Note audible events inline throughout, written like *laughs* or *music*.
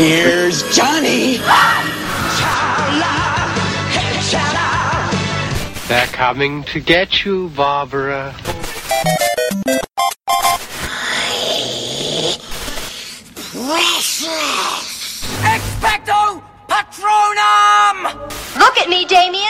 Here's Johnny. They're coming to get you, Barbara. Expecto Patronum! Look at me, Damien.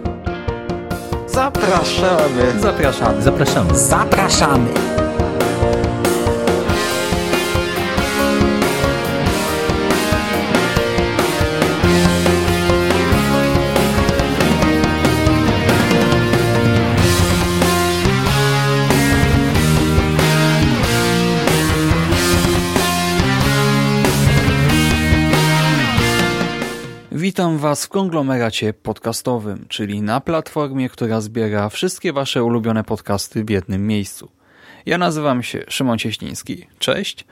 Zapraszamy. Zapraszamy. Zapraszamy. Zapraszamy. Witam Was w konglomeracie podcastowym, czyli na platformie, która zbiera wszystkie Wasze ulubione podcasty w jednym miejscu. Ja nazywam się Szymon Cieśliński. Cześć.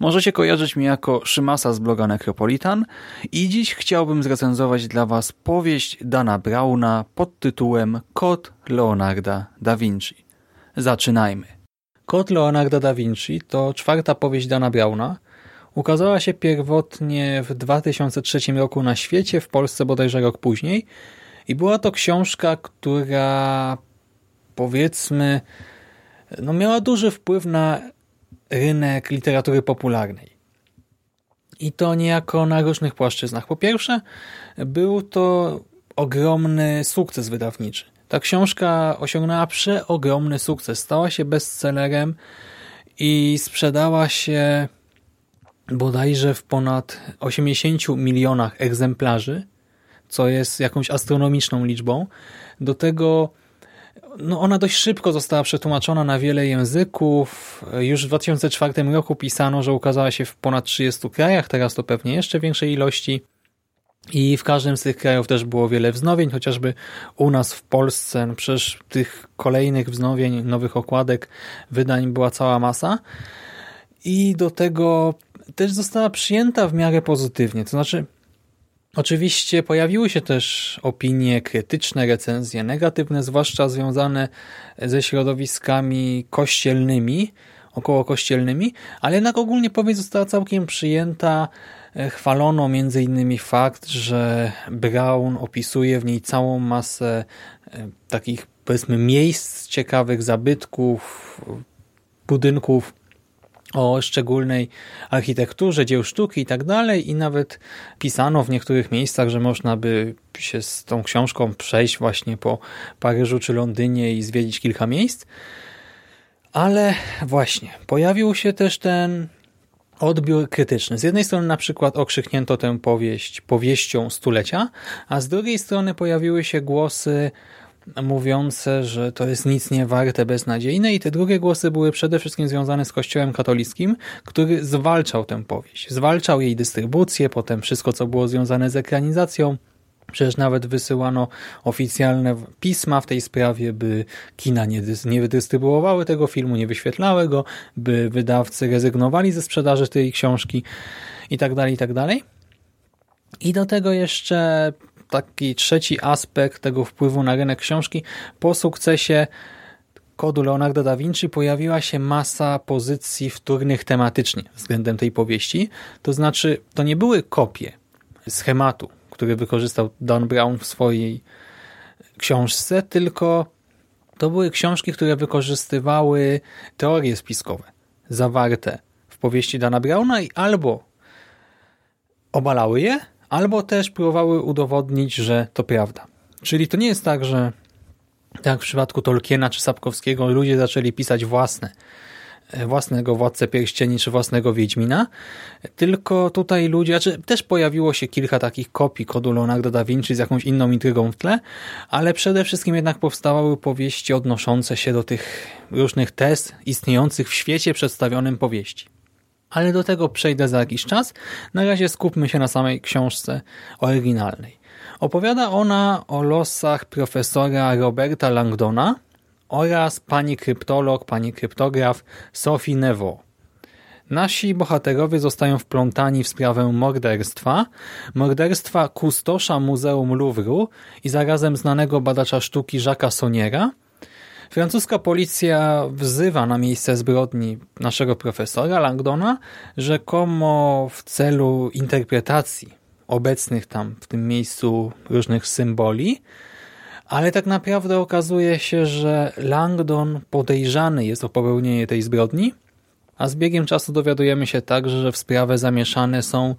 Możecie kojarzyć mnie jako Szymasa z bloga Necropolitan i dziś chciałbym zrecenzować dla Was powieść Dana Brauna pod tytułem Kod Leonarda da Vinci. Zaczynajmy. Kod Leonarda da Vinci to czwarta powieść Dana Brauna, Ukazała się pierwotnie w 2003 roku na świecie, w Polsce bodajże rok później i była to książka, która powiedzmy no miała duży wpływ na rynek literatury popularnej. I to niejako na różnych płaszczyznach. Po pierwsze, był to ogromny sukces wydawniczy. Ta książka osiągnęła przeogromny sukces. Stała się bestsellerem i sprzedała się bodajże w ponad 80 milionach egzemplarzy, co jest jakąś astronomiczną liczbą. Do tego no ona dość szybko została przetłumaczona na wiele języków. Już w 2004 roku pisano, że ukazała się w ponad 30 krajach, teraz to pewnie jeszcze większej ilości. I w każdym z tych krajów też było wiele wznowień, chociażby u nas w Polsce, no przecież tych kolejnych wznowień, nowych okładek, wydań była cała masa. I do tego też została przyjęta w miarę pozytywnie. To znaczy, oczywiście pojawiły się też opinie krytyczne, recenzje negatywne, zwłaszcza związane ze środowiskami kościelnymi, około kościelnymi, ale jednak ogólnie powieść została całkiem przyjęta. Chwalono między innymi fakt, że Brown opisuje w niej całą masę e, takich powiedzmy miejsc ciekawych, zabytków, budynków, o szczególnej architekturze, dzieł sztuki i tak dalej i nawet pisano w niektórych miejscach, że można by się z tą książką przejść właśnie po Paryżu czy Londynie i zwiedzić kilka miejsc. Ale właśnie, pojawił się też ten odbiór krytyczny. Z jednej strony na przykład okrzyknięto tę powieść powieścią stulecia, a z drugiej strony pojawiły się głosy mówiące, że to jest nic nie warte, beznadziejne i te drugie głosy były przede wszystkim związane z Kościołem katolickim, który zwalczał tę powieść. Zwalczał jej dystrybucję, potem wszystko, co było związane z ekranizacją. Przecież nawet wysyłano oficjalne pisma w tej sprawie, by kina nie, nie wydystrybuowały tego filmu, nie wyświetlały go, by wydawcy rezygnowali ze sprzedaży tej książki i tak dalej, tak dalej. I do tego jeszcze taki trzeci aspekt tego wpływu na rynek książki. Po sukcesie kodu Leonardo da Vinci pojawiła się masa pozycji wtórnych tematycznie względem tej powieści. To znaczy, to nie były kopie schematu, który wykorzystał Dan Brown w swojej książce, tylko to były książki, które wykorzystywały teorie spiskowe zawarte w powieści Dana Browna i albo obalały je, albo też próbowały udowodnić, że to prawda. Czyli to nie jest tak, że tak jak w przypadku Tolkiena czy Sapkowskiego ludzie zaczęli pisać własne własnego Władcę Pierścieni czy własnego Wiedźmina, tylko tutaj ludzie, znaczy też pojawiło się kilka takich kopii kodu Leonardo da Vinci z jakąś inną intrygą w tle, ale przede wszystkim jednak powstawały powieści odnoszące się do tych różnych test istniejących w świecie przedstawionym powieści. Ale do tego przejdę za jakiś czas. Na razie skupmy się na samej książce oryginalnej. Opowiada ona o losach profesora Roberta Langdona oraz pani kryptolog, pani kryptograf Sophie Neveu. Nasi bohaterowie zostają wplątani w sprawę morderstwa, morderstwa kustosza Muzeum Louvru i zarazem znanego badacza sztuki Jacques'a Soniera. Francuska policja wzywa na miejsce zbrodni naszego profesora Langdona, rzekomo w celu interpretacji obecnych tam w tym miejscu różnych symboli, ale tak naprawdę okazuje się, że Langdon podejrzany jest o popełnienie tej zbrodni, a z biegiem czasu dowiadujemy się także, że w sprawę zamieszane są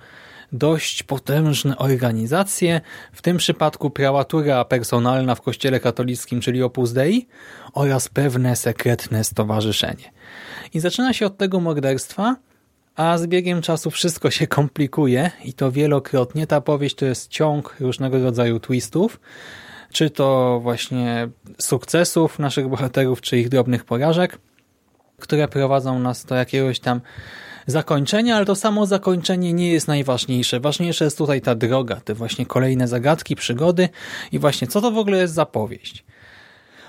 dość potężne organizacje, w tym przypadku prałatura personalna w kościele katolickim, czyli Opus Dei oraz pewne sekretne stowarzyszenie. I zaczyna się od tego morderstwa, a z biegiem czasu wszystko się komplikuje i to wielokrotnie. Ta powieść to jest ciąg różnego rodzaju twistów, czy to właśnie sukcesów naszych bohaterów, czy ich drobnych porażek, które prowadzą nas do jakiegoś tam zakończenia, ale to samo zakończenie nie jest najważniejsze. Ważniejsza jest tutaj ta droga, te właśnie kolejne zagadki, przygody i właśnie co to w ogóle jest za powieść.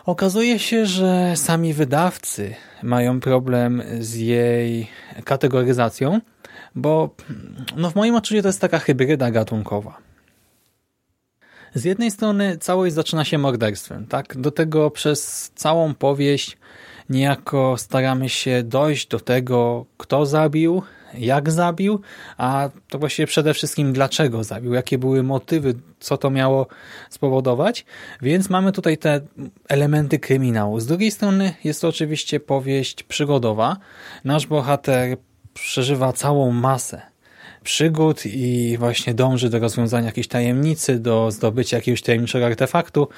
Okazuje się, że sami wydawcy mają problem z jej kategoryzacją, bo no w moim odczuciu to jest taka hybryda gatunkowa. Z jednej strony całość zaczyna się morderstwem, tak? Do tego przez całą powieść niejako staramy się dojść do tego, kto zabił, jak zabił, a to właściwie przede wszystkim dlaczego zabił, jakie były motywy, co to miało spowodować. Więc mamy tutaj te elementy kryminału. Z drugiej strony jest to oczywiście powieść przygodowa. Nasz bohater przeżywa całą masę przygód i właśnie dąży do rozwiązania jakiejś tajemnicy, do zdobycia jakiegoś tajemniczego artefaktu.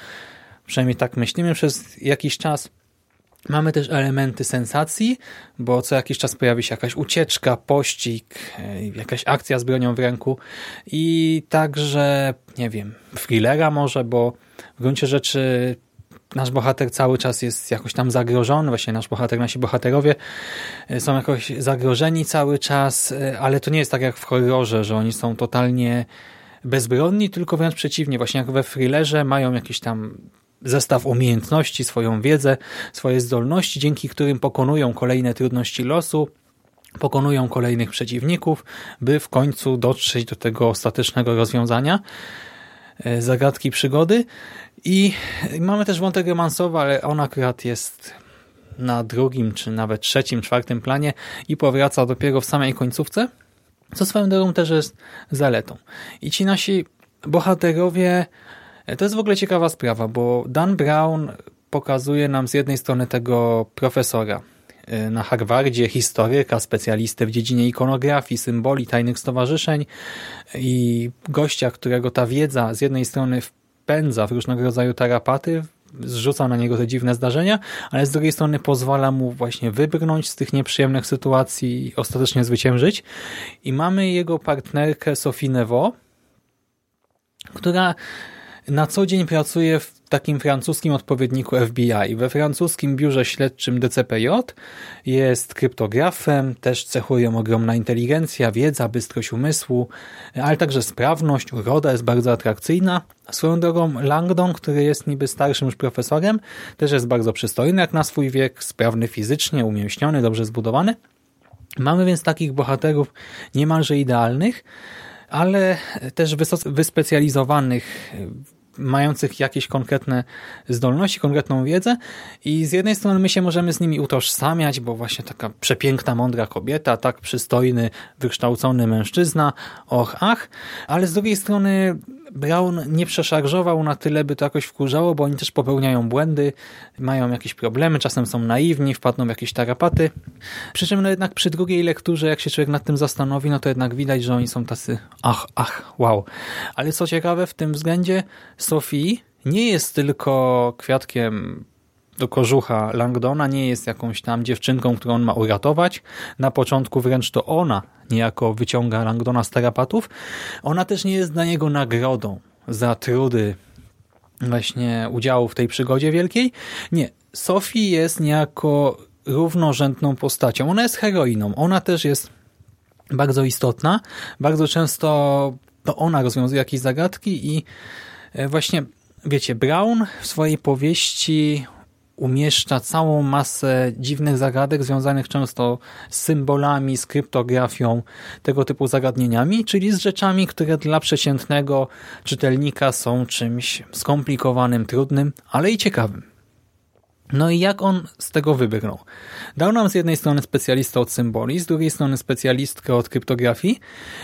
Przynajmniej tak myślimy przez jakiś czas. Mamy też elementy sensacji, bo co jakiś czas pojawi się jakaś ucieczka, pościg, e, jakaś akcja z bronią w ręku i także, nie wiem, thrillera może, bo w gruncie rzeczy nasz bohater cały czas jest jakoś tam zagrożony, właśnie nasz bohater, nasi bohaterowie e, są jakoś zagrożeni cały czas, e, ale to nie jest tak jak w horrorze, że oni są totalnie bezbronni, tylko wręcz przeciwnie, właśnie jak we thrillerze mają jakiś tam zestaw umiejętności, swoją wiedzę, swoje zdolności, dzięki którym pokonują kolejne trudności losu, pokonują kolejnych przeciwników, by w końcu dotrzeć do tego ostatecznego rozwiązania e, zagadki przygody. I mamy też wątek romansowy, ale on akurat jest na drugim, czy nawet trzecim, czwartym planie i powraca dopiero w samej końcówce, co swoją drogą też jest zaletą. I ci nasi bohaterowie to jest w ogóle ciekawa sprawa, bo Dan Brown pokazuje nam z jednej strony tego profesora y, na Harvardzie, historyka, specjalistę w dziedzinie ikonografii, symboli, tajnych stowarzyszeń i gościa, którego ta wiedza z jednej strony wpędza w różnego rodzaju tarapaty, zrzuca na niego te dziwne zdarzenia, ale z drugiej strony pozwala mu właśnie wybrnąć z tych nieprzyjemnych sytuacji i ostatecznie zwyciężyć. I mamy jego partnerkę Sophie Neveu, która na co dzień pracuje w takim francuskim odpowiedniku FBI. We francuskim biurze śledczym DCPJ jest kryptografem, też cechują ogromna inteligencja, wiedza, bystrość umysłu, ale także sprawność, uroda jest bardzo atrakcyjna. Swoją drogą Langdon, który jest niby starszym już profesorem, też jest bardzo przystojny jak na swój wiek, sprawny fizycznie, umięśniony, dobrze zbudowany. Mamy więc takich bohaterów niemalże idealnych, ale też wyspecjalizowanych mających jakieś konkretne zdolności, konkretną wiedzę. I z jednej strony my się możemy z nimi utożsamiać, bo właśnie taka przepiękna, mądra kobieta, tak przystojny, wykształcony mężczyzna, och, ach, ale z drugiej strony Brown nie przeszarżował na tyle, by to jakoś wkurzało, bo oni też popełniają błędy, mają jakieś problemy, czasem są naiwni, wpadną w jakieś tarapaty. Przy czym no jednak przy drugiej lekturze, jak się człowiek nad tym zastanowi, no to jednak widać, że oni są tacy ach, ach, wow. Ale co ciekawe, w tym względzie Sophie nie jest tylko kwiatkiem do kożucha Langdona, nie jest jakąś tam dziewczynką, którą on ma uratować. Na początku wręcz to ona niejako wyciąga Langdona z tarapatów. Ona też nie jest dla niego nagrodą za trudy właśnie udziału w tej przygodzie wielkiej. Nie, Sophie jest niejako równorzędną postacią. Ona jest heroiną. Ona też jest bardzo istotna. Bardzo często to ona rozwiązuje jakieś zagadki i e, właśnie, wiecie, Brown w swojej powieści umieszcza całą masę dziwnych zagadek związanych często z symbolami, z kryptografią, tego typu zagadnieniami, czyli z rzeczami, które dla przeciętnego czytelnika są czymś skomplikowanym, trudnym, ale i ciekawym. No i jak on z tego wybrnął? Dał nam z jednej strony specjalistę od symboli, z drugiej strony specjalistkę od kryptografii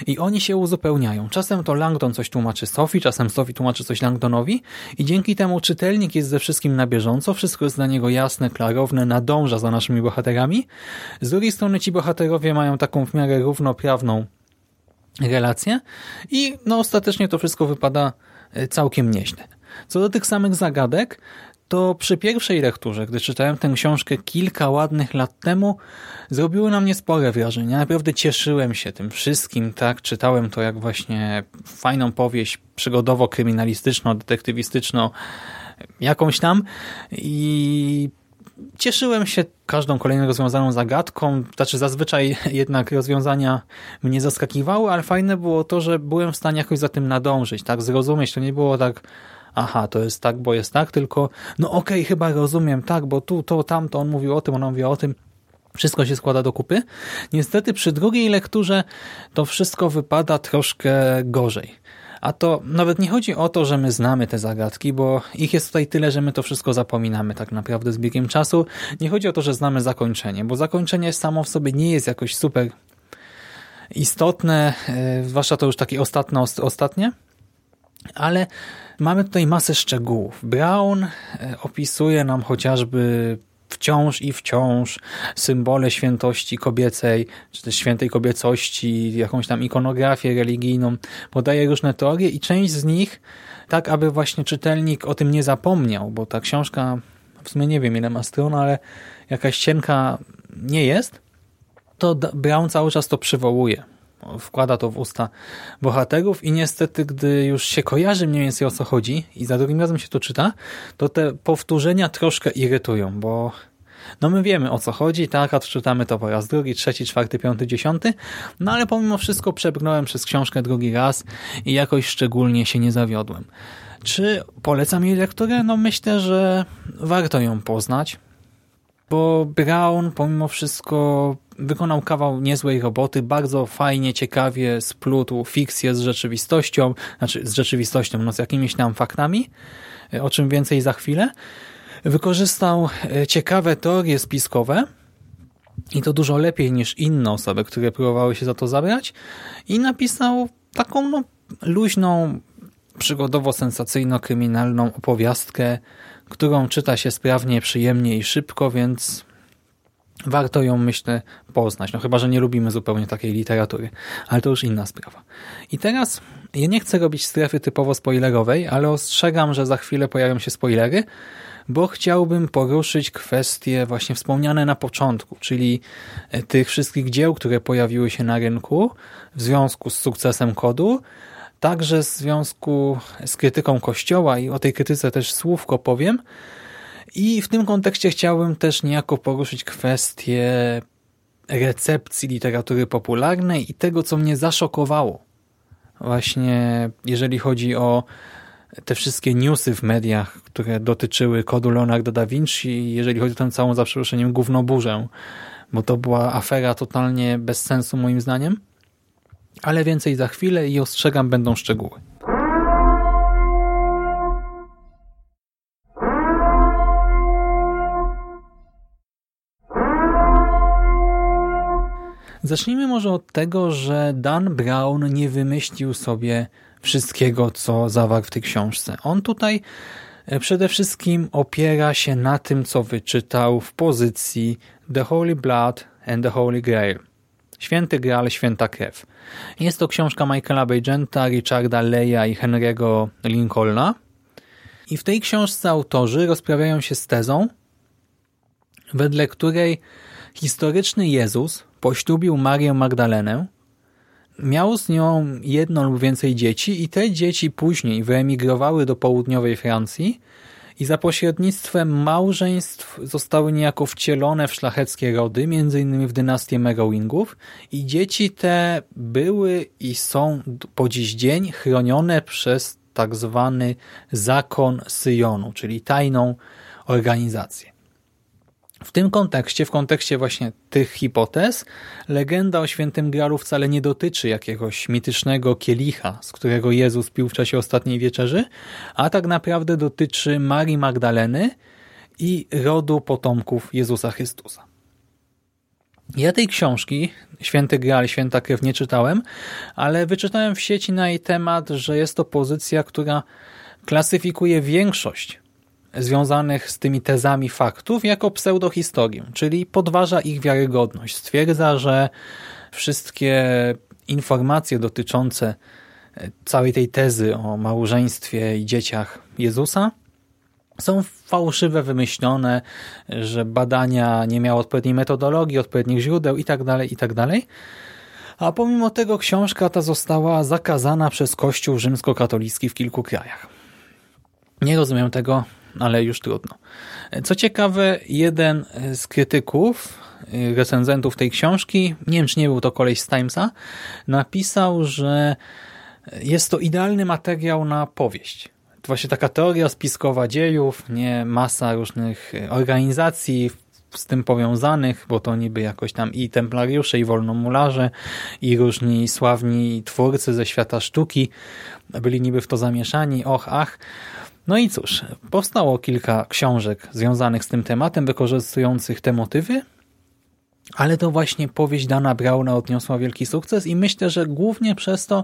i oni się uzupełniają. Czasem to Langdon coś tłumaczy Sophie, czasem Sophie tłumaczy coś Langdonowi i dzięki temu czytelnik jest ze wszystkim na bieżąco, wszystko jest dla niego jasne, klarowne, nadąża za naszymi bohaterami. Z drugiej strony ci bohaterowie mają taką w miarę równoprawną relację i no ostatecznie to wszystko wypada e, całkiem nieźle. Co do tych samych zagadek, to przy pierwszej lekturze, gdy czytałem tę książkę kilka ładnych lat temu, zrobiło na mnie spore wrażenie. Naprawdę cieszyłem się tym wszystkim, tak? Czytałem to jak właśnie fajną powieść przygodowo-kryminalistyczno-detektywistyczną, jakąś tam i cieszyłem się każdą kolejną rozwiązaną zagadką, znaczy zazwyczaj *laughs* jednak rozwiązania mnie zaskakiwały, ale fajne było to, że byłem w stanie jakoś za tym nadążyć, tak, zrozumieć, to nie było tak aha, to jest tak, bo jest tak, tylko no okej, okay, chyba rozumiem, tak, bo tu, to, tamto, on mówił o tym, on mówił o tym, wszystko się składa do kupy. Niestety przy drugiej lekturze to wszystko wypada troszkę gorzej. A to nawet nie chodzi o to, że my znamy te zagadki, bo ich jest tutaj tyle, że my to wszystko zapominamy tak naprawdę z biegiem czasu. Nie chodzi o to, że znamy zakończenie, bo zakończenie samo w sobie nie jest jakoś super istotne, e, zwłaszcza to już takie ostatnie, ostatnie, ale mamy tutaj masę szczegółów. Brown e, opisuje nam chociażby wciąż i wciąż symbole świętości kobiecej, czy też świętej kobiecości, jakąś tam ikonografię religijną, podaje różne teorie i część z nich tak, aby właśnie czytelnik o tym nie zapomniał, bo ta książka w sumie nie wiem ile ma stron, ale jakaś cienka nie jest, to Brown cały czas to przywołuje wkłada to w usta bohaterów i niestety, gdy już się kojarzy mniej więcej o co chodzi i za drugim razem się to czyta, to te powtórzenia troszkę irytują, bo no my wiemy o co chodzi, tak, odczytamy to po raz drugi, trzeci, czwarty, piąty, dziesiąty, no ale pomimo wszystko przebrnąłem przez książkę drugi raz i jakoś szczególnie się nie zawiodłem. Czy polecam jej lekturę? No myślę, że warto ją poznać, bo Brown pomimo wszystko wykonał kawał niezłej roboty, bardzo fajnie, ciekawie splótł fikcję z rzeczywistością, znaczy z rzeczywistością, no z jakimiś tam faktami, o czym więcej za chwilę. Wykorzystał e, ciekawe teorie spiskowe i to dużo lepiej niż inne osoby, które próbowały się za to zabrać i napisał taką no, luźną, przygodowo-sensacyjno-kryminalną opowiastkę, którą czyta się sprawnie, przyjemnie i szybko, więc warto ją, myślę, poznać. No chyba, że nie lubimy zupełnie takiej literatury, ale to już inna sprawa. I teraz ja nie chcę robić strefy typowo spoilerowej, ale ostrzegam, że za chwilę pojawią się spoilery, bo chciałbym poruszyć kwestie właśnie wspomniane na początku, czyli e, tych wszystkich dzieł, które pojawiły się na rynku w związku z sukcesem kodu, także w związku z krytyką Kościoła i o tej krytyce też słówko powiem, i w tym kontekście chciałbym też niejako poruszyć kwestię recepcji literatury popularnej i tego, co mnie zaszokowało. Właśnie jeżeli chodzi o te wszystkie newsy w mediach, które dotyczyły kodu Leonardo da Vinci, jeżeli chodzi o tę całą, za przeproszeniem, gównoburzę, bo to była afera totalnie bez sensu moim zdaniem. Ale więcej za chwilę i ostrzegam, będą szczegóły. Zacznijmy może od tego, że Dan Brown nie wymyślił sobie wszystkiego, co zawarł w tej książce. On tutaj e, przede wszystkim opiera się na tym, co wyczytał w pozycji The Holy Blood and the Holy Grail. Święty Graal, Święta Krew. Jest to książka Michaela Bagenta, Richarda Leya i Henry'ego Lincolna. I w tej książce autorzy rozprawiają się z tezą, wedle której historyczny Jezus poślubił Marię Magdalenę, miał z nią jedno lub więcej dzieci i te dzieci później wyemigrowały do południowej Francji i za pośrednictwem małżeństw zostały niejako wcielone w szlacheckie rody, innymi w dynastię Merowingów i dzieci te były i są po dziś dzień chronione przez tak zwany zakon Syjonu, czyli tajną organizację. W tym kontekście, w kontekście właśnie tych hipotez, legenda o świętym Gralu wcale nie dotyczy jakiegoś mitycznego kielicha, z którego Jezus pił w czasie ostatniej wieczerzy, a tak naprawdę dotyczy Marii Magdaleny i rodu potomków Jezusa Chrystusa. Ja tej książki, Święty Graal, Święta Krew, nie czytałem, ale wyczytałem w sieci na jej temat, że jest to pozycja, która klasyfikuje większość związanych z tymi tezami faktów jako pseudohistorię, czyli podważa ich wiarygodność. Stwierdza, że wszystkie informacje dotyczące e, całej tej tezy o małżeństwie i dzieciach Jezusa są fałszywe, wymyślone, że badania nie miały odpowiedniej metodologii, odpowiednich źródeł itd., tak itd. Tak A pomimo tego książka ta została zakazana przez Kościół rzymskokatolicki w kilku krajach. Nie rozumiem tego, ale już trudno. Co ciekawe, jeden z krytyków, recenzentów tej książki, nie wiem czy nie był to koleś z Timesa, napisał, że jest to idealny materiał na powieść. To właśnie taka teoria spiskowa dziejów, nie masa różnych organizacji z tym powiązanych, bo to niby jakoś tam i templariusze, i wolnomularze, i różni sławni twórcy ze świata sztuki byli niby w to zamieszani, och, ach. No i cóż, powstało kilka książek związanych z tym tematem, wykorzystujących te motywy, ale to właśnie powieść Dana Brauna odniosła wielki sukces i myślę, że głównie przez to,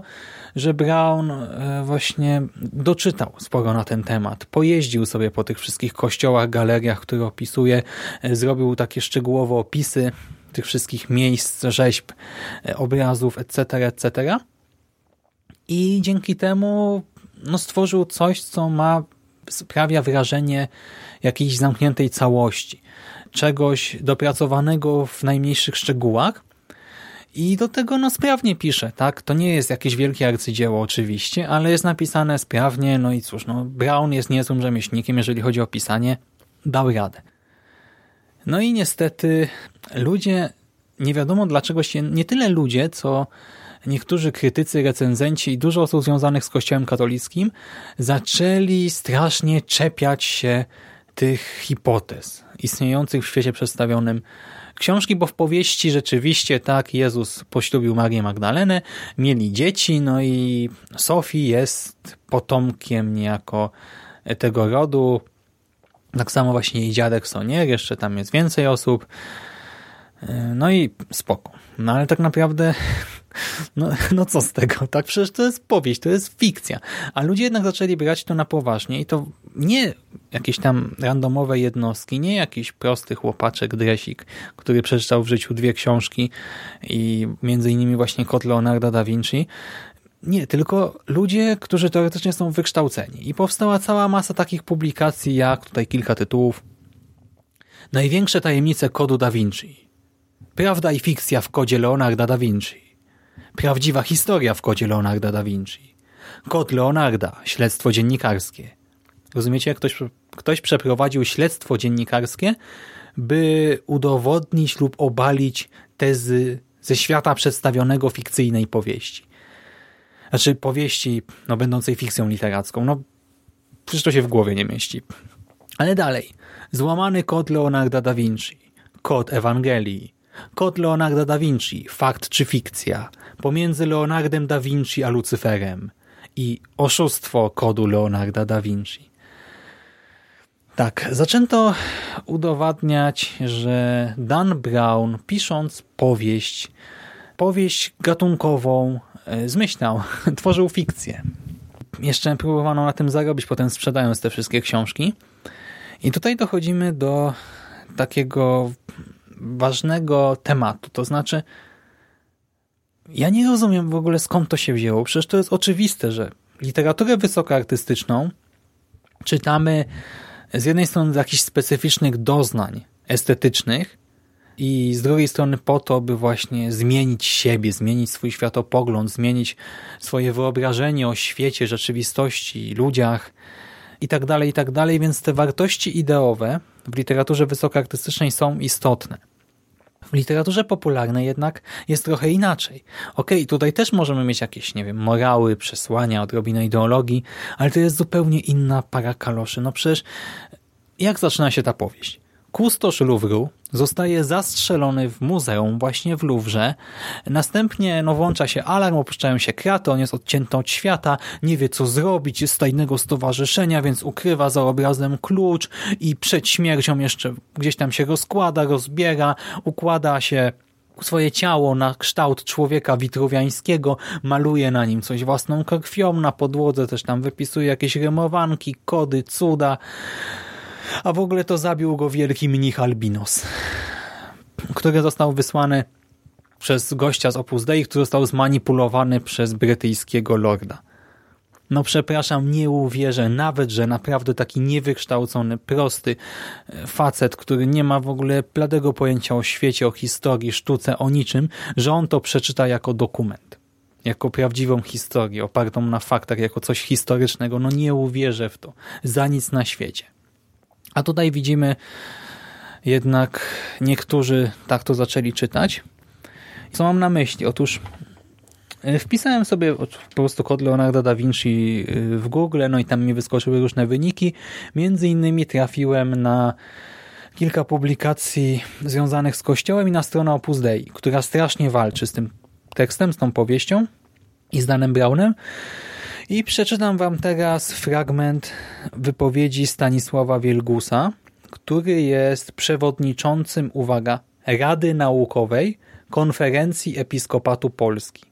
że Brown e, właśnie doczytał sporo na ten temat. Pojeździł sobie po tych wszystkich kościołach, galeriach, które opisuje, e, zrobił takie szczegółowe opisy tych wszystkich miejsc, rzeźb, e, obrazów, etc., etc. I dzięki temu no, stworzył coś, co ma sprawia wrażenie jakiejś zamkniętej całości, czegoś dopracowanego w najmniejszych szczegółach i do tego no sprawnie pisze, tak? To nie jest jakieś wielkie arcydzieło oczywiście, ale jest napisane sprawnie, no i cóż, no Brown jest niezłym rzemieślnikiem, jeżeli chodzi o pisanie, dał radę. No i niestety ludzie, nie wiadomo dlaczego się, nie tyle ludzie, co niektórzy krytycy, recenzenci i dużo osób związanych z Kościołem katolickim zaczęli strasznie czepiać się tych hipotez istniejących w świecie przedstawionym książki, bo w powieści rzeczywiście tak Jezus poślubił Marię Magdalenę, mieli dzieci, no i Sofii jest potomkiem niejako tego rodu. Tak samo właśnie jej dziadek Sonier, jeszcze tam jest więcej osób. No i spoko. No ale tak naprawdę no, no co z tego, tak? Przecież to jest powieść, to jest fikcja. A ludzie jednak zaczęli brać to na poważnie i to nie jakieś tam randomowe jednostki, nie jakiś prosty chłopaczek, dresik, który przeczytał w życiu dwie książki i między innymi właśnie Kot Leonarda da Vinci. Nie, tylko ludzie, którzy teoretycznie są wykształceni. I powstała cała masa takich publikacji, jak tutaj kilka tytułów. Największe tajemnice kodu da Vinci. Prawda i fikcja w kodzie Leonarda da Vinci. Prawdziwa historia w kodzie Leonarda da Vinci. Kod Leonarda, śledztwo dziennikarskie. Rozumiecie, ktoś, ktoś przeprowadził śledztwo dziennikarskie, by udowodnić lub obalić tezy ze świata przedstawionego fikcyjnej powieści. Znaczy powieści no, będącej fikcją literacką. No, przecież to się w głowie nie mieści. Ale dalej. Złamany kod Leonarda da Vinci. Kod Ewangelii. Kod Leonarda da Vinci. Fakt czy fikcja pomiędzy Leonardem da Vinci a Lucyferem i oszustwo kodu Leonarda da Vinci. Tak, zaczęto udowadniać, że Dan Brown, pisząc powieść, powieść gatunkową, e, zmyślał, *laughs* tworzył fikcję. Jeszcze próbowano na tym zarobić, potem sprzedając te wszystkie książki. I tutaj dochodzimy do takiego ważnego tematu, to znaczy ja nie rozumiem w ogóle skąd to się wzięło. Przecież to jest oczywiste, że literaturę wysokoartystyczną czytamy z jednej strony z jakichś specyficznych doznań estetycznych i z drugiej strony po to, by właśnie zmienić siebie, zmienić swój światopogląd, zmienić swoje wyobrażenie o świecie, rzeczywistości, ludziach i tak dalej, i tak więc te wartości ideowe w literaturze wysokoartystycznej są istotne. W literaturze popularnej jednak jest trochę inaczej. Okej, okay, tutaj też możemy mieć jakieś, nie wiem, morały, przesłania, odrobinę ideologii, ale to jest zupełnie inna para kaloszy. No przecież jak zaczyna się ta powieść? Kustosz Louvru zostaje zastrzelony w muzeum właśnie w Louvre. Następnie no, włącza się alarm, opuszczają się kraty, on jest odcięty od świata, nie wie co zrobić, jest z tajnego stowarzyszenia, więc ukrywa za obrazem klucz i przed śmiercią jeszcze gdzieś tam się rozkłada, rozbiera, układa się swoje ciało na kształt człowieka witruwiańskiego, maluje na nim coś własną krwią, na podłodze też tam wypisuje jakieś rymowanki, kody, cuda a w ogóle to zabił go wielki mnich Albinos, który został wysłany przez gościa z Opus Dei, który został zmanipulowany przez brytyjskiego lorda. No przepraszam, nie uwierzę nawet, że naprawdę taki niewykształcony, prosty e, facet, który nie ma w ogóle bladego pojęcia o świecie, o historii, sztuce, o niczym, że on to przeczyta jako dokument. Jako prawdziwą historię, opartą na faktach, jako coś historycznego. No nie uwierzę w to. Za nic na świecie. A tutaj widzimy jednak niektórzy tak to zaczęli czytać. Co mam na myśli? Otóż e, wpisałem sobie po prostu kod Leonardo da Vinci e, w Google, no i tam mi wyskoczyły różne wyniki. Między innymi trafiłem na kilka publikacji związanych z Kościołem i na stronę Opus Dei, która strasznie walczy z tym tekstem, z tą powieścią i z Danem Brownem. I przeczytam Wam teraz fragment wypowiedzi Stanisława Wielgusa, który jest przewodniczącym, uwaga, Rady Naukowej Konferencji Episkopatu Polski.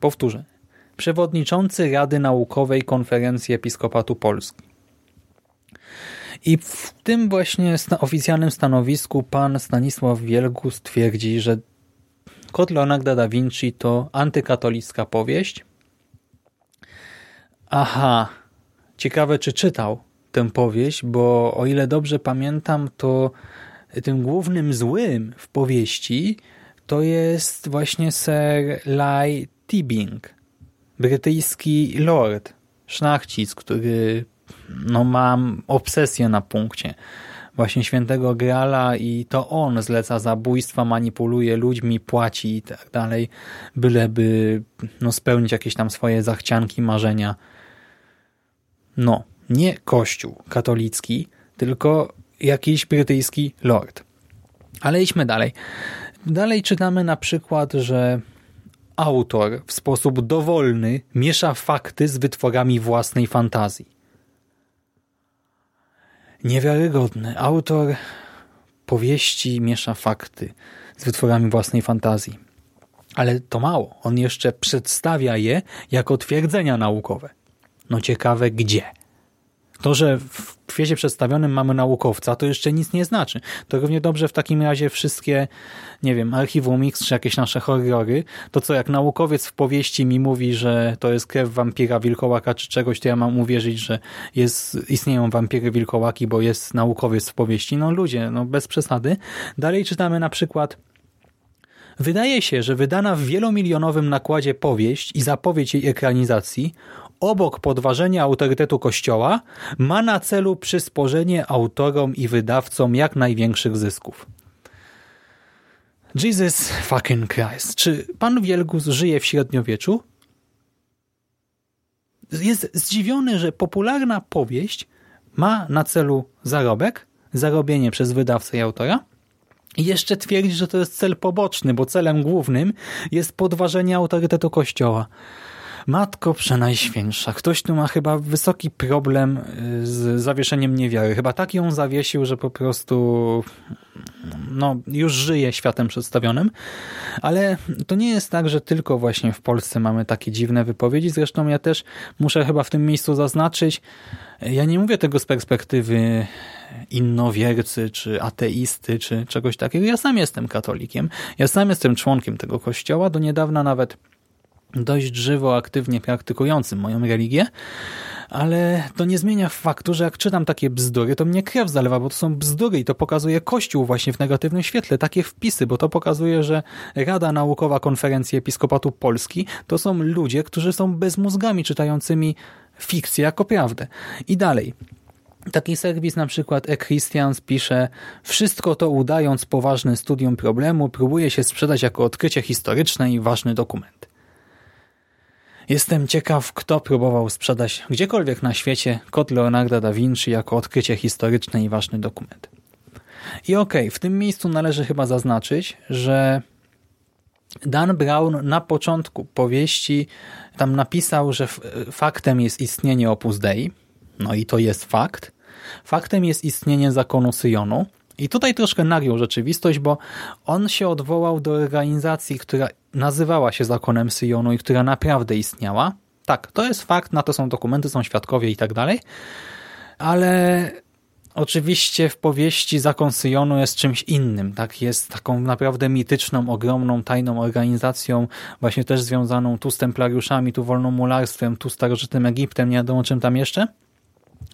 Powtórzę. Przewodniczący Rady Naukowej Konferencji Episkopatu Polski. I w tym właśnie oficjalnym stanowisku pan Stanisław Wielgus twierdzi, że Kod Leonarda da Vinci to antykatolicka powieść, Aha, ciekawe czy czytał tę powieść, bo o ile dobrze pamiętam, to tym głównym złym w powieści to jest właśnie Sir Lai Tibing, brytyjski lord, szlachcic, który no, ma obsesję na punkcie. Właśnie świętego Grala i to on zleca zabójstwa, manipuluje ludźmi, płaci i tak dalej, byleby no, spełnić jakieś tam swoje zachcianki, marzenia no, nie kościół katolicki, tylko jakiś brytyjski lord. Ale idźmy dalej. Dalej czytamy na przykład, że autor w sposób dowolny miesza fakty z wytworami własnej fantazji. Niewiarygodny. Autor powieści miesza fakty z wytworami własnej fantazji. Ale to mało. On jeszcze przedstawia je jako twierdzenia naukowe. No ciekawe gdzie. To, że w kwiecie przedstawionym mamy naukowca, to jeszcze nic nie znaczy. To równie dobrze w takim razie wszystkie, nie wiem, archiwum X czy jakieś nasze horrory, to co jak naukowiec w powieści mi mówi, że to jest krew wampira, wilkołaka czy czegoś, to ja mam uwierzyć, że jest, istnieją wampiry, wilkołaki, bo jest naukowiec w powieści. No ludzie, no bez przesady. Dalej czytamy na przykład Wydaje się, że wydana w wielomilionowym nakładzie powieść i zapowiedź jej ekranizacji obok podważenia autorytetu Kościoła ma na celu przysporzenie autorom i wydawcom jak największych zysków. Jesus fucking Christ. Czy pan Wielgus żyje w średniowieczu? Jest zdziwiony, że popularna powieść ma na celu zarobek, zarobienie przez wydawcę i autora i jeszcze twierdzi, że to jest cel poboczny, bo celem głównym jest podważenie autorytetu Kościoła. Matko Przenajświętsza, ktoś tu ma chyba wysoki problem y, z zawieszeniem niewiary. Chyba tak ją zawiesił, że po prostu no, już żyje światem przedstawionym. Ale to nie jest tak, że tylko właśnie w Polsce mamy takie dziwne wypowiedzi. Zresztą ja też muszę chyba w tym miejscu zaznaczyć, ja nie mówię tego z perspektywy innowiercy, czy ateisty, czy czegoś takiego. Ja sam jestem katolikiem. Ja sam jestem członkiem tego kościoła. Do niedawna nawet dość żywo, aktywnie praktykującym moją religię, ale to nie zmienia faktu, że jak czytam takie bzdury, to mnie krew zalewa, bo to są bzdury i to pokazuje Kościół właśnie w negatywnym świetle, takie wpisy, bo to pokazuje, że Rada Naukowa Konferencji Episkopatu Polski to są ludzie, którzy są bezmózgami czytającymi fikcję jako prawdę. I dalej. Taki serwis na przykład e-Christians pisze Wszystko to udając poważne studium problemu próbuje się sprzedać jako odkrycie historyczne i ważny dokument. Jestem ciekaw, kto próbował sprzedać gdziekolwiek na świecie kod Leonarda da Vinci jako odkrycie historyczne i ważny dokument. I okej, okay, w tym miejscu należy chyba zaznaczyć, że Dan Brown na początku powieści tam napisał, że faktem jest istnienie Opus Dei, no i to jest fakt. Faktem jest istnienie zakonu Syjonu. I tutaj troszkę nagiął rzeczywistość, bo on się odwołał do organizacji, która nazywała się zakonem Syjonu i która naprawdę istniała. Tak, to jest fakt, na to są dokumenty, są świadkowie i tak dalej, ale oczywiście w powieści zakon Syjonu jest czymś innym, tak? Jest taką naprawdę mityczną, ogromną, tajną organizacją, właśnie też związaną tu z templariuszami, tu wolnomularstwem, tu starożytnym Egiptem, nie wiadomo czym tam jeszcze.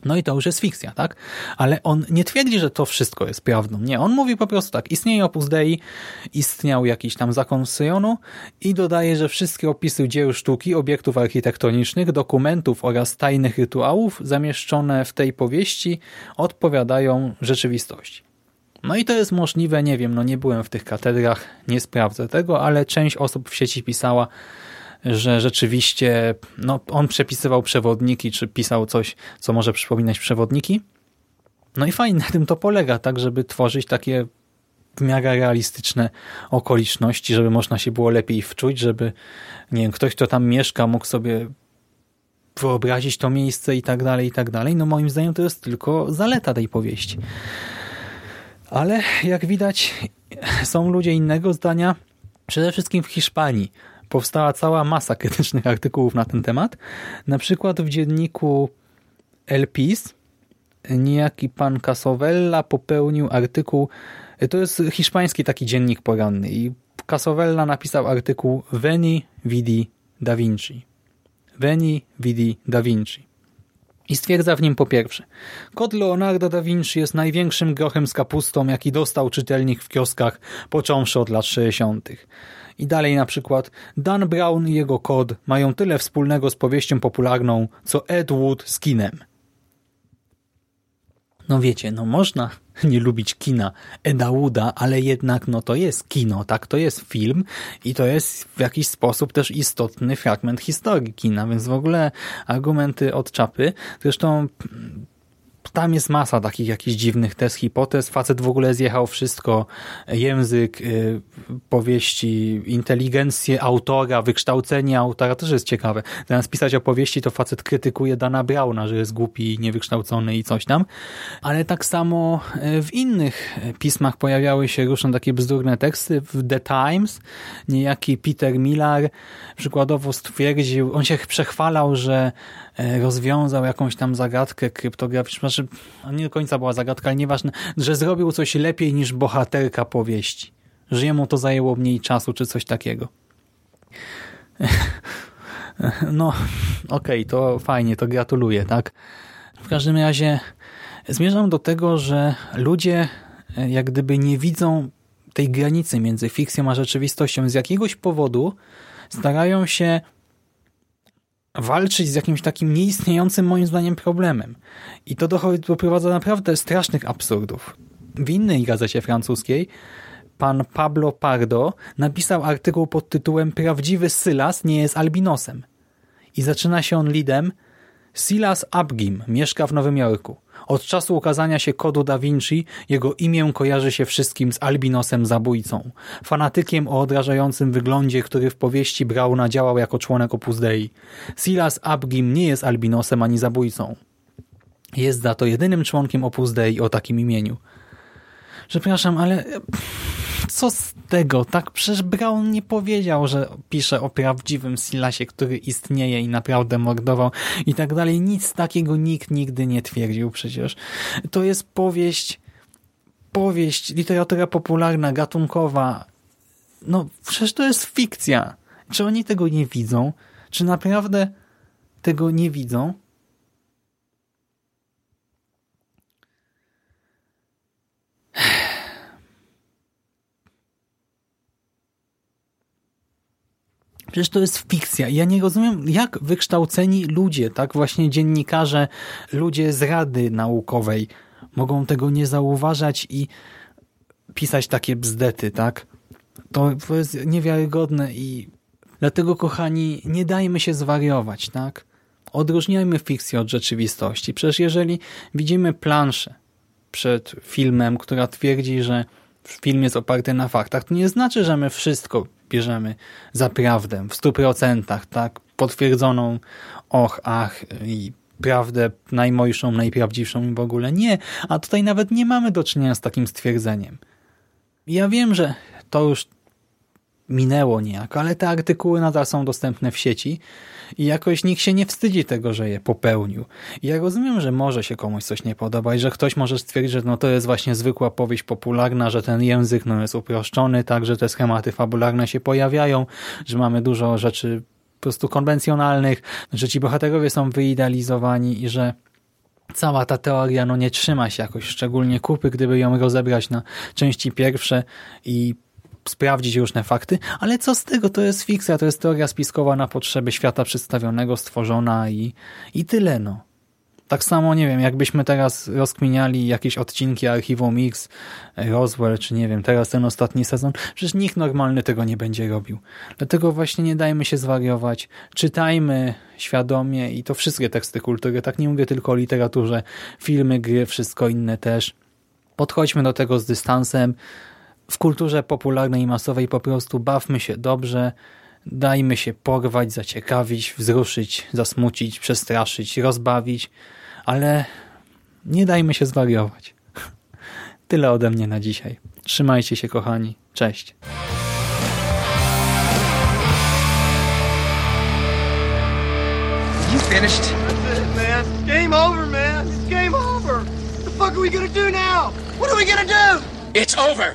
No i to już jest fikcja, tak? Ale on nie twierdzi, że to wszystko jest prawdą. Nie, on mówi po prostu tak, istnieje Opus Dei, istniał jakiś tam zakon Syjonu i dodaje, że wszystkie opisy dzieł sztuki, obiektów architektonicznych, dokumentów oraz tajnych rytuałów zamieszczone w tej powieści odpowiadają rzeczywistości. No i to jest możliwe, nie wiem, no nie byłem w tych katedrach, nie sprawdzę tego, ale część osób w sieci pisała, że rzeczywiście no, on przepisywał przewodniki, czy pisał coś, co może przypominać przewodniki. No i fajnie na tym to polega, tak, żeby tworzyć takie w miarę realistyczne okoliczności, żeby można się było lepiej wczuć, żeby nie wiem, ktoś, kto tam mieszka, mógł sobie wyobrazić to miejsce i tak dalej, i tak dalej. No moim zdaniem to jest tylko zaleta tej powieści. Ale jak widać, są ludzie innego zdania, przede wszystkim w Hiszpanii powstała cała masa krytycznych artykułów na ten temat. Na przykład w dzienniku El Pis niejaki pan Casovella popełnił artykuł, to jest hiszpański taki dziennik poranny i Casovella napisał artykuł Veni Vidi Da Vinci. Veni Vidi Da Vinci. I stwierdza w nim po pierwsze, kod Leonardo da Vinci jest największym grochem z kapustą, jaki dostał czytelnik w kioskach, począwszy od lat 60. I dalej na przykład Dan Brown i jego kod mają tyle wspólnego z powieścią popularną, co Ed Wood z kinem. No wiecie, no można *laughs* nie lubić kina Eda Wooda, ale jednak no to jest kino, tak? To jest film i to jest w jakiś sposób też istotny fragment historii kina, więc w ogóle argumenty od czapy. Zresztą tam jest masa takich jakichś dziwnych test, hipotez. Facet w ogóle zjechał wszystko. Język, y, powieści, inteligencję autora, wykształcenie autora też jest ciekawe. Zamiast pisać opowieści, to facet krytykuje Dana Brauna, że jest głupi, niewykształcony i coś tam. Ale tak samo y, w innych pismach pojawiały się różne takie bzdurne teksty. W The Times niejaki Peter Millar przykładowo stwierdził, on się przechwalał, że rozwiązał jakąś tam zagadkę kryptograficzną, znaczy nie do końca była zagadka, ale nieważne, że zrobił coś lepiej niż bohaterka powieści. Że jemu to zajęło mniej czasu, czy coś takiego. *laughs* No, okej, okay, to fajnie, to gratuluję, tak? W każdym razie zmierzam do tego, że ludzie e, jak gdyby nie widzą tej granicy między fikcją a rzeczywistością. Z jakiegoś powodu starają się walczyć z jakimś takim nieistniejącym moim zdaniem problemem. I to doprowadza naprawdę strasznych absurdów. W innej gazecie francuskiej pan Pablo Pardo napisał artykuł pod tytułem Prawdziwy Sylas nie jest albinosem. I zaczyna się on lidem Silas Abgim mieszka w Nowym Jorku. Od czasu ukazania się kodu Da Vinci jego imię kojarzy się wszystkim z albinosem zabójcą, fanatykiem o odrażającym wyglądzie, który w powieści Brauna działał jako członek Opus Dei. Silas Abgim nie jest albinosem ani zabójcą. Jest za to jedynym członkiem Opus Dei o takim imieniu. Przepraszam, ale co z tego? Tak przecież Brown nie powiedział, że pisze o prawdziwym Silasie, który istnieje i naprawdę mordował i tak dalej. Nic takiego nikt nigdy nie twierdził przecież. To jest powieść, powieść, literatura popularna, gatunkowa. No przecież to jest fikcja. Czy oni tego nie widzą? Czy naprawdę tego nie widzą? Przecież to jest fikcja. Ja nie rozumiem, jak wykształceni ludzie, tak właśnie dziennikarze, ludzie z Rady Naukowej mogą tego nie zauważać i pisać takie bzdety, tak? To, to jest niewiarygodne i dlatego, kochani, nie dajmy się zwariować, tak? Odróżniajmy fikcję od rzeczywistości. Przecież jeżeli widzimy planszę przed filmem, która twierdzi, że film jest oparty na faktach, to nie znaczy, że my wszystko bierzemy za prawdę w stu procentach, tak? Potwierdzoną och, ach i prawdę najmojszą, najprawdziwszą i w ogóle. Nie, a tutaj nawet nie mamy do czynienia z takim stwierdzeniem. Ja wiem, że to już minęło niejako, ale te artykuły nadal są dostępne w sieci i jakoś nikt się nie wstydzi tego, że je popełnił. Ja rozumiem, że może się komuś coś nie podobać, że ktoś może stwierdzić, że no to jest właśnie zwykła powieść popularna, że ten język no jest uproszczony, tak, że te schematy fabularne się pojawiają, że mamy dużo rzeczy po prostu konwencjonalnych, że ci bohaterowie są wyidealizowani i że cała ta teoria no nie trzyma się jakoś szczególnie kupy, gdyby ją rozebrać na części pierwsze i sprawdzić różne fakty, ale co z tego? To jest fikcja, to jest teoria spiskowa na potrzeby świata przedstawionego, stworzona i, i tyle, no. Tak samo, nie wiem, jakbyśmy teraz rozkminiali jakieś odcinki Archiwum Mix, Roswell, czy nie wiem, teraz ten ostatni sezon, przecież nikt normalny tego nie będzie robił. Dlatego właśnie nie dajmy się zwariować, czytajmy świadomie i to wszystkie teksty kultury, tak nie mówię tylko o literaturze, filmy, gry, wszystko inne też. Podchodźmy do tego z dystansem, w kulturze popularnej i masowej po prostu bawmy się dobrze, dajmy się porwać, zaciekawić, wzruszyć, zasmucić, przestraszyć, rozbawić, ale nie dajmy się zwariować. *laughs* Tyle ode mnie na dzisiaj. Trzymajcie się kochani. Cześć. You finished? That's it, man. Game over, man. It's game over. What the fuck are we gonna do now? What are we gonna do? It's over.